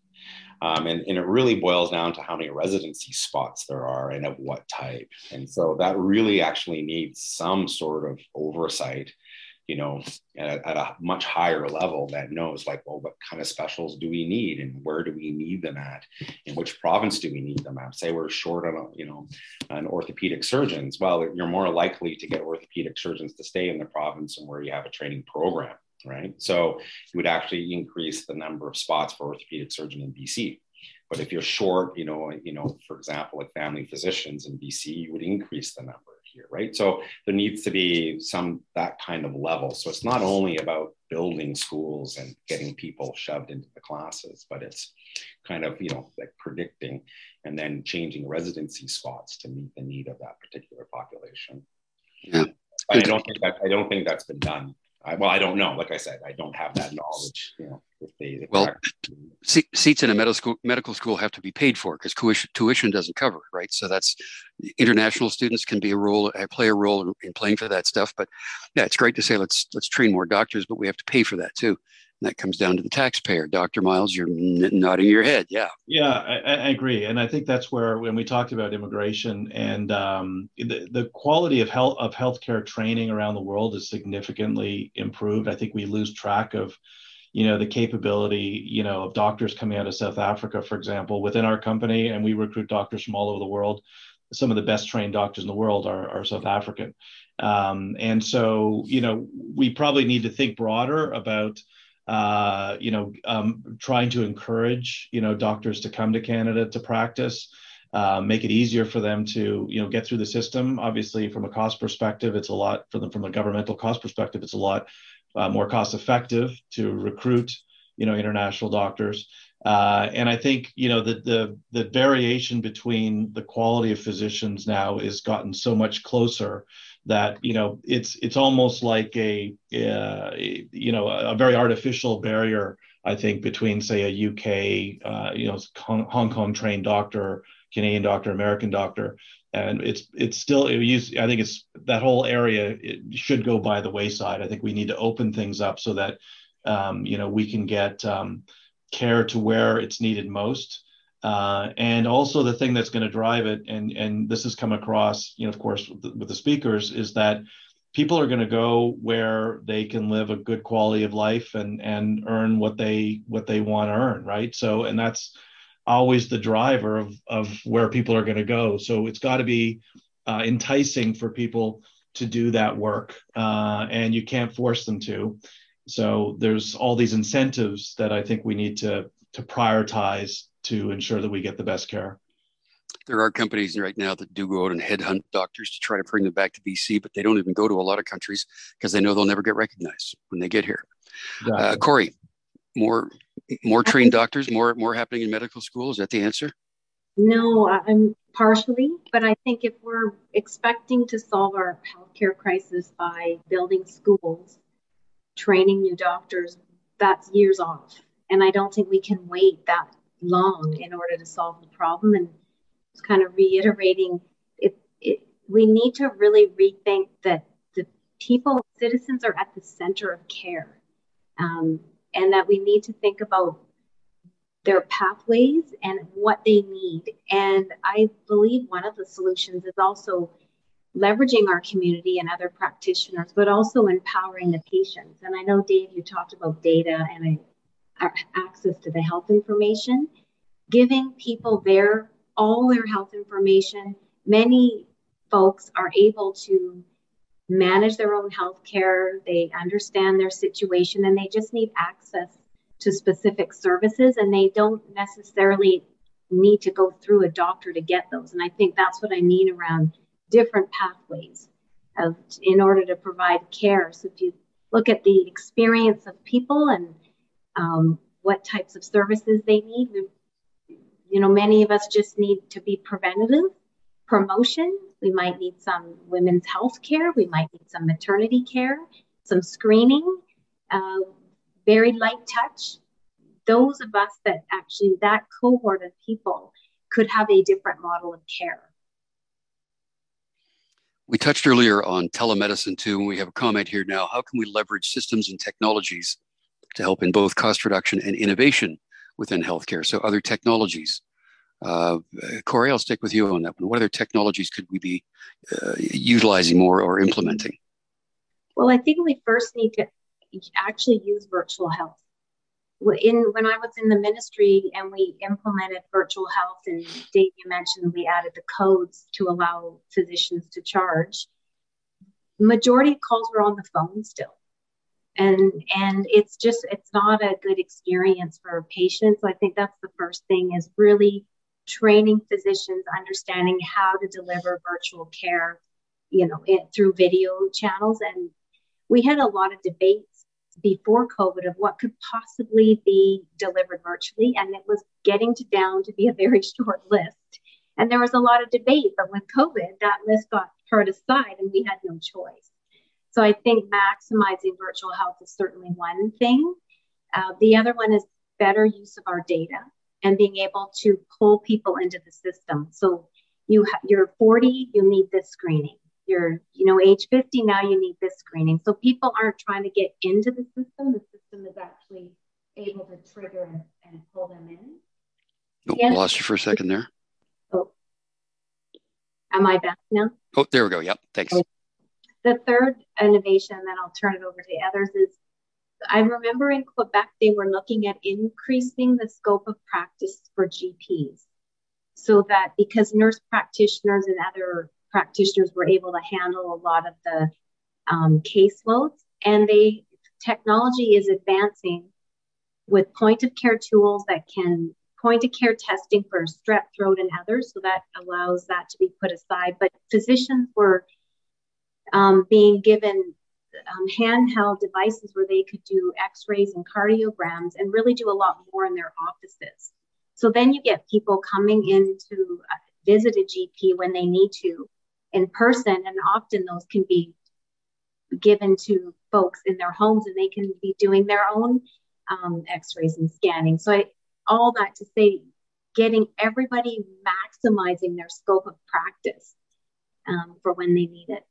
Um, and, and it really boils down to how many residency spots there are and of what type. And so that really actually needs some sort of oversight, you know, at, at, a much higher level that knows like, well, what kind of specials do we need and where do we need them at? In which province do we need them at? Say we're short on, you know, an orthopedic surgeons. Well, you're more likely to get orthopedic surgeons to stay in the province and where you have a training program right? So you would actually increase the number of spots for orthopedic surgeon in BC. But if you're short, you know, you know, for example, like family physicians in BC, you would increase the number. here, right? So there needs to be some that kind of level. So it's not only about building schools and getting people shoved into the classes, but it's kind of you know like predicting and then changing residency spots to meet the need of that particular population. Yeah. I don't think that I don't think that's been done I, well, I don't know. Like I said, I don't have that knowledge. You know, if they if well, seats in a medical school medical school have to be paid for because tuition, tuition doesn't cover, right? So that's international students can be a role play a role in, in playing for that stuff. But yeah, it's great to say let's let's train more doctors, but we have to pay for that too. And that comes down to the taxpayer. Dr. Myles, you're nodding your head. Yeah. Yeah, I, I, agree. And I think that's where, when we talked about immigration and um, the, the quality of health of healthcare training around the world is significantly improved. I think we lose track of, you know, the capability, you know, of doctors coming out of South Africa, for example, within our company, and we recruit doctors from all over the world. Some of the best trained doctors in the world are, are South African. Um, and so, you know, we probably need to think broader about uh, you know, um, trying to encourage, you know, doctors to come to Canada to practice, uh, make it easier for them to, you know, get through the system. Obviously, from a cost perspective, it's a lot for them. From a governmental cost perspective, it's a lot uh, more cost effective to recruit, you know, international doctors. Uh, and I think you know the, the the variation between the quality of physicians now is gotten so much closer that you know it's it's almost like a, uh, you know a very artificial barrier I think between say a UK uh, you know Hong Kong trained doctor, Canadian doctor, American doctor, and it's it's still it use, I think it's that whole area should go by the wayside. I think we need to open things up so that um, you know we can get um, care to where it's needed most uh, and also the thing that's going to drive it, and and this has come across, you know, of course, with the, with the speakers, is that people are going to go where they can live a good quality of life and and earn what they what they want to earn, right? So, and that's always the driver of of where people are going to go. So it's got to be uh, enticing for people to do that work, uh, and you can't force them to. So there's all these incentives that I think we need to to prioritize to ensure that we get the best care. There are companies right now that do go out and headhunt doctors to try to bring them back to BC, but they don't even go to a lot of countries because they know they'll never get recognized when they get here. Exactly. Uh, Corrie, more more trained doctors, more more happening in medical school. Is that the answer? No, I'm partially, but I think if we're expecting to solve our healthcare crisis by building schools, training new doctors, that's years off. And I don't think we can wait that long in order to solve the problem. And it's kind of reiterating it, it we need to really rethink that the people, citizens are at the center of care. Um, and that we need to think about their pathways and what they need. And I believe one of the solutions is also leveraging our community and other practitioners, but also empowering the patients. And I know, Dave, you talked about data and access to the health information giving people their all their health information. Many folks are able to manage their own health care, they understand their situation, and they just need access to specific services, and they don't necessarily need to go through a doctor to get those. And I think that's what I mean around different pathways of in order to provide care. So if you look at the experience of people and um, what types of services they need, you know, many of us just need to be preventative, promotion. We might need some women's health care. We might need some maternity care, some screening, uh, very light touch. Those of us that actually, that cohort of people could have a different model of care. We touched earlier on telemedicine too, and we have a comment here now. How can we leverage systems and technologies to help in both cost reduction and innovation within healthcare. So other technologies. Uh, Corrie, I'll stick with you on that one. What other technologies could we be uh, utilizing more or implementing? Well, I think we first need to actually use virtual health. In when I was in the ministry and we implemented virtual health, and Dave, you mentioned we added the codes to allow physicians to charge. Majority of calls were on the phone still and and it's just it's not a good experience for patients so i think that's the first thing is really training physicians understanding how to deliver virtual care you know, it, through video channels. And we had a lot of debates before COVID of what could possibly be delivered virtually. And it was getting to down to be a very short list. And there was a lot of debate, but with COVID, that list got put aside and we had no choice. So I think maximizing virtual health is certainly one thing. Uh, the other one is better use of our data and being able to pull people into the system. So you ha- you're 40, you need this screening. You're you know age 50 now, you need this screening. So people aren't trying to get into the system. The system is actually able to trigger and, and pull them in. Oh, yes. lost you for a second there. Oh, am I back now? Oh, there we go. Yep. Thanks. The third innovation, then I'll turn it over to others, is I remember in Quebec, they were looking at increasing the scope of practice for GPs so that because nurse practitioners and other practitioners were able to handle a lot of the um, caseloads. And they technology is advancing with point of care tools that can point of care testing for strep throat and others. So that allows that to be put aside. But physicians were um, being given um, handheld devices where they could do x-rays and cardiograms and really do a lot more in their offices. So then you get people coming in to uh, visit a gp when they need to in person and often those can be given to folks in their homes and they can be doing their own um, x-rays and scanning. So I, all that to say getting everybody maximizing their scope of practice um, for when they need it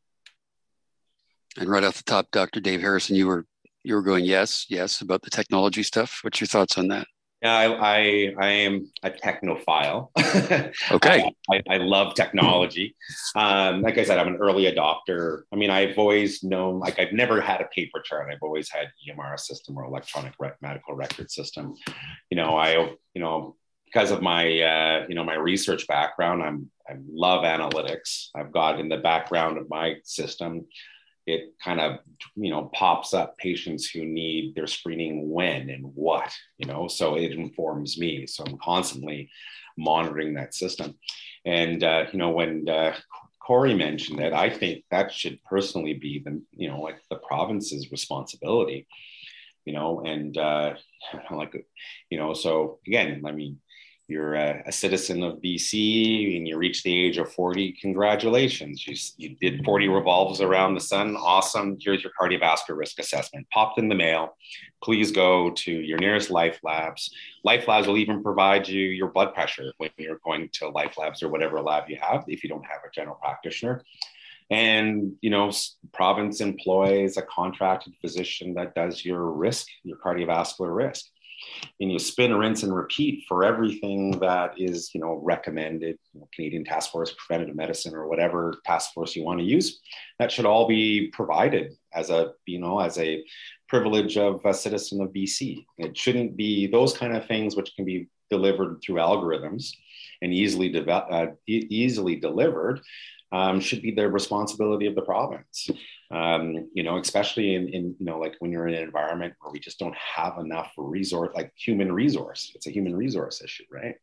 and right off the top, Dr. Dave Harrison, you were you were going yes, yes about the technology stuff. What's your thoughts on that? Yeah, I I, I am a technophile. okay, I, I, love technology. Um, like I said, I'm an early adopter. I mean, I've always known like I've never had a paper chart. I've always had EMR system or electronic medical record system. You know, I you know because of my uh, you know my research background, I'm I love analytics. I've got in the background of my system it kind of you know pops up patients who need their screening when and what you know? So it informs me. So i'm constantly monitoring that system. And uh, you know when uh, corrie mentioned it i think that should personally be the you know like the province's responsibility you know? And uh, like you know so again i mean you're a, a, citizen of BC and you reach the age of 40, congratulations. You, you did 40 revolves around the sun. Awesome. Here's your cardiovascular risk assessment. Popped in the mail. Please go to your nearest Life Labs. Life Labs will even provide you your blood pressure when you're going to Life Labs or whatever lab you have if you don't have a general practitioner. And, you know, province employs a contracted physician that does your risk, your cardiovascular risk and you spin, rinse, and repeat for everything that is, you know, recommended, you know, Canadian Task Force Preventative Medicine or whatever task force you want to use. That should all be provided as a, you know, as a privilege of a citizen of BC. It shouldn't be those kind of things which can be delivered through algorithms and easily de- uh, e- easily delivered um, should be the responsibility of the province. Um, you know, especially in, in, you know, like when you're in an environment where we just don't have enough resource, like human resource. It's a human resource issue, right?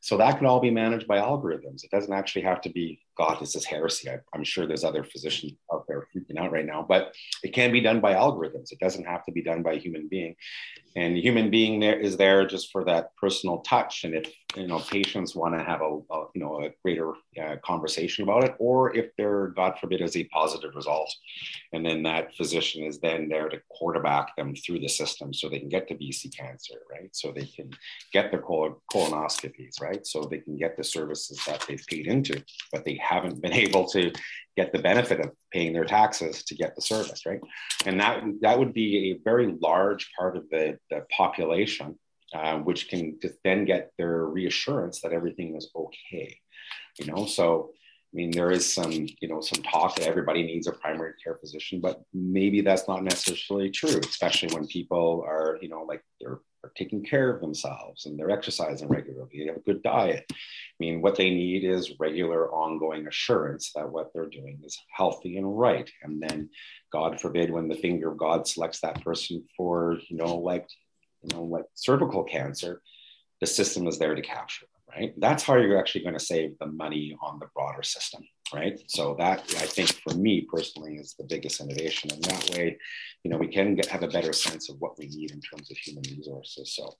So that can all be managed by algorithms. It doesn't actually have to be, God, this is heresy. I, am sure there's other physicians out there freaking out right now, but it can be done by algorithms. It doesn't have to be done by a human being. And human being there is there just for that personal touch. And if, you know, patients want to have a, a you know, a greater uh, conversation about it, or if there, God forbid, is a positive result, and then that physician is then there to quarterback them through the system so they can get to BC cancer, right? So they can get their colonoscopies, right? right? So they can get the services that they've paid into, but they haven't been able to get the benefit of paying their taxes to get the service, right? And that that would be a very large part of the, the population, uh, which can then get their reassurance that everything is okay, you know. So I mean, there is some, you know, some talk that everybody needs a primary care physician, but maybe that's not necessarily true, especially when people are, you know, like they're are taking care of themselves and they're exercising regularly, they have a good diet. I mean, what they need is regular ongoing assurance that what they're doing is healthy and right. And then, God forbid, when the finger of God selects that person for, you know, like, you know, like cervical cancer, the system is there to capture them, right? That's how you're actually going to save the money on the broader system. Right? So that I think for me personally is the biggest innovation. And that way, you know, we can get, have a better sense of what we need in terms of human resources. So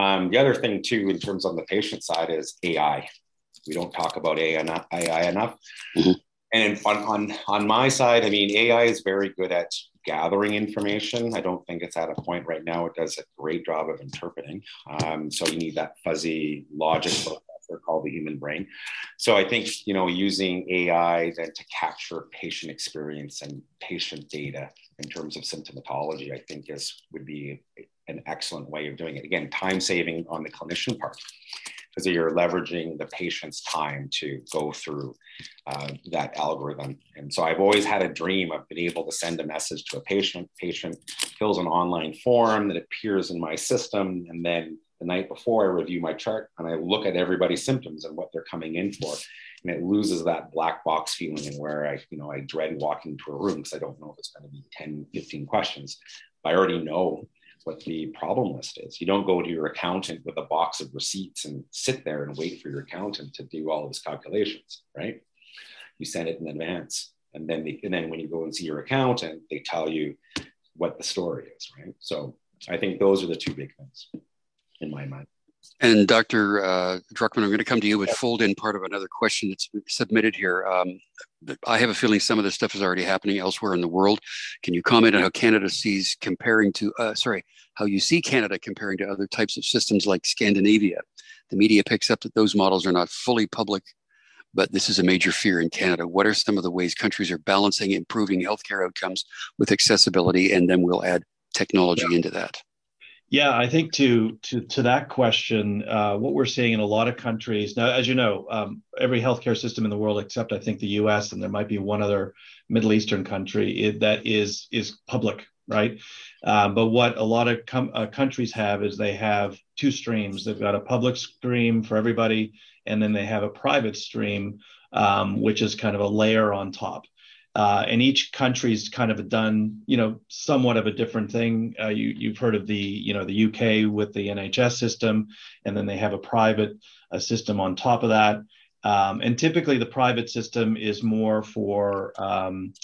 um, the other thing too, in terms on the patient side is AI. We don't talk about AI enough. AI enough. Mm-hmm. And on, on, on my side, I mean, AI is very good at gathering information. I don't think it's at a point right now it does a great job of interpreting. Um, so you need that fuzzy logic processor called the human brain. So I think you know using AI then to capture patient experience and patient data in terms of symptomatology, I think is would be an excellent way of doing it. Again, time saving on the clinician part because you're leveraging the patient's time to go through uh, that algorithm. And so I've always had a dream of being able to send a message to a patient. Patient fills an online form that appears in my system, and then the night before I review my chart and I look at everybody's symptoms and what they're coming in for. And it loses that black box feeling and where I, you know, I dread walking into a room because I don't know if it's going to be 10, 15 questions. I already know what the problem list is. You don't go to your accountant with a box of receipts and sit there and wait for your accountant to do all of his calculations, right? You send it in advance. And then, they, and then when you go and see your accountant, they tell you what the story is, right? So I think those are the two big things in my mind. And Dr. Uh, Druckman, I'm going to come to you with fold in part of another question that's submitted here. Um, I have a feeling some of this stuff is already happening elsewhere in the world. Can you comment on how Canada sees comparing to, uh, sorry, how you see Canada comparing to other types of systems like Scandinavia? The media picks up that those models are not fully public, but this is a major fear in Canada. What are some of the ways countries are balancing improving healthcare outcomes with accessibility? And then we'll add technology yeah. into that. Yeah, I think to to to that question, uh, what we're seeing in a lot of countries now, as you know, um, every healthcare system in the world, except I think the U.S. and there might be one other Middle Eastern country that is is public, right? Um, but what a lot of com- uh, countries have is they have two streams. They've got a public stream for everybody, and then they have a private stream, um, which is kind of a layer on top. Uh, and each country's kind of done, you know, somewhat of a different thing. Uh, you, you've heard of the, you know, the UK with the NHS system, and then they have a private system on top of that. Um, and typically, the private system is more for, um,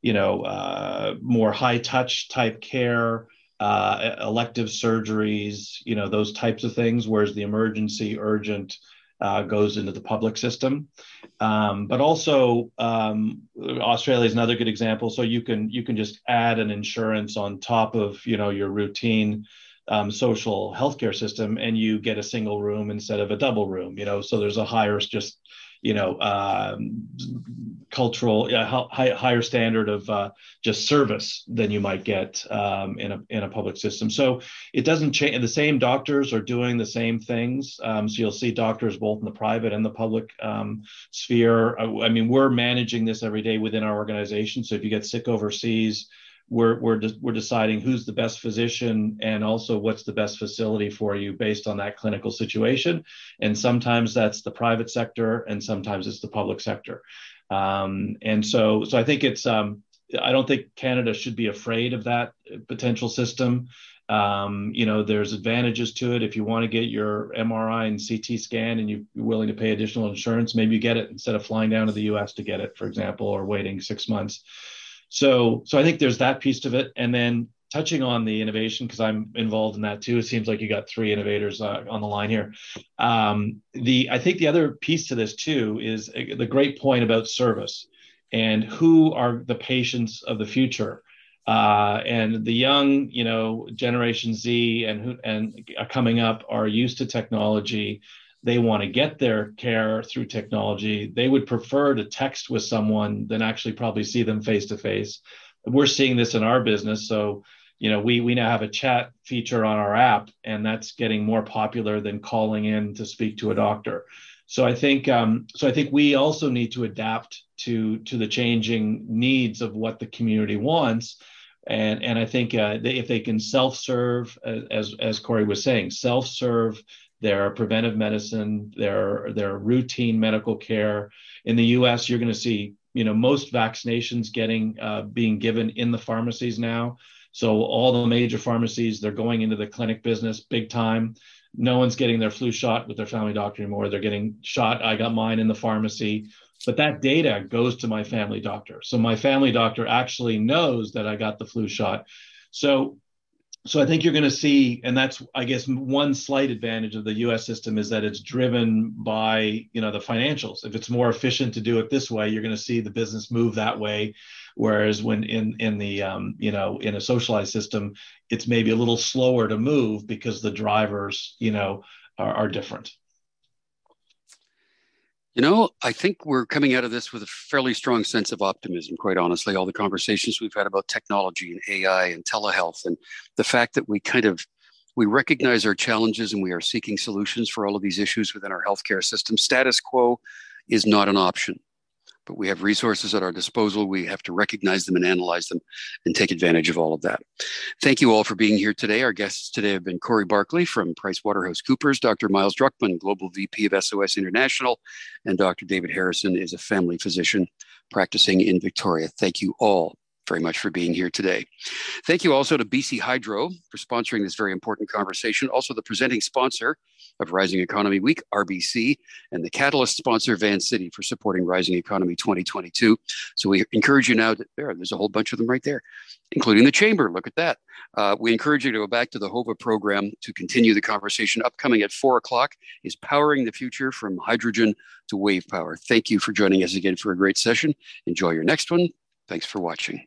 you know, uh, more high touch type care, uh, elective surgeries, you know, those types of things. Whereas the emergency, urgent, uh, goes into the public system. Um, but also, um, Australia is another good example. So you can you can just add an insurance on top of you know your routine um, social healthcare system, and you get a single room instead of a double room. You know, so there's a higher just you know um, cultural uh, high, higher standard of uh, just service than you might get um, in a in a public system. So it doesn't change. The same doctors are doing the same things. Um, so you'll see doctors both in the private and the public um, sphere. I, I mean, we're managing this every day within our organization. So if you get sick overseas we're we're de- we're deciding who's the best physician and also what's the best facility for you based on that clinical situation. And sometimes that's the private sector, and sometimes it's the public sector. Um, and so so I think it's um, I don't think Canada should be afraid of that potential system. Um, you know, there's advantages to it. If you want to get your MRI and CT scan and you're willing to pay additional insurance, maybe you get it instead of flying down to the US to get it, for example, or waiting six months. So, so I think there's that piece of it. And then touching on the innovation, because I'm involved in that too. It seems like you got three innovators uh, on the line here. Um, the I think the other piece to this too is uh, the great point about service and who are the patients of the future. Uh, and the young, you know, Generation Z and who and coming up are used to technology they want to get their care through technology. They would prefer to text with someone than actually probably see them face to face. We're seeing this in our business. So, you know, we we now have a chat feature on our app, and that's getting more popular than calling in to speak to a doctor. So I think um, so I think we also need to adapt to to the changing needs of what the community wants. And, and I think uh, they, if they can self-serve, as, as Corrie was saying, self-serve their preventive medicine, their their routine medical care. In the U.S., you're going to see you know most vaccinations getting uh, being given in the pharmacies now. So all the major pharmacies they're going into the clinic business big time. No one's getting their flu shot with their family doctor anymore. They're getting shot. I got mine in the pharmacy. but that data goes to my family doctor. So my family doctor actually knows that I got the flu shot. So so I think you're going to see, and that's I guess one slight advantage of the U.S. system is that it's driven by you know the financials. If it's more efficient to do it this way, you're going to see the business move that way. Whereas when in in the um, you know in a socialized system, it's maybe a little slower to move because the drivers you know are, are different. You know, I think we're coming out of this with a fairly strong sense of optimism, quite honestly. All the conversations we've had about technology and AI and telehealth, and the fact that we kind of we recognize our challenges and we are seeking solutions for all of these issues within our healthcare system. Status quo is not an option but we have resources at our disposal. We have to recognize them and analyze them and take advantage of all of that. Thank you all for being here today. Our guests today have been Corrie Barclay from PricewaterhouseCoopers, Dr. Myles Druckman, Global VP of SOS International, and Dr. David Harrison is a family physician practicing in Victoria. Thank you all very much for being here today. Thank you also to BC Hydro for sponsoring this very important conversation. Also, the presenting sponsor of Rising Economy Week, RBC, and the catalyst sponsor, Vancity, for supporting Rising Economy 2022. So we encourage you now to, there, there's a whole bunch of them right there, including the Chamber. Look at that. Uh, we encourage you to go back to the HOVA program to continue the conversation. Upcoming at four o'clock is Powering the Future from Hydrogen to Wave Power. Thank you for joining us again for a great session. Enjoy your next one. Thanks for watching.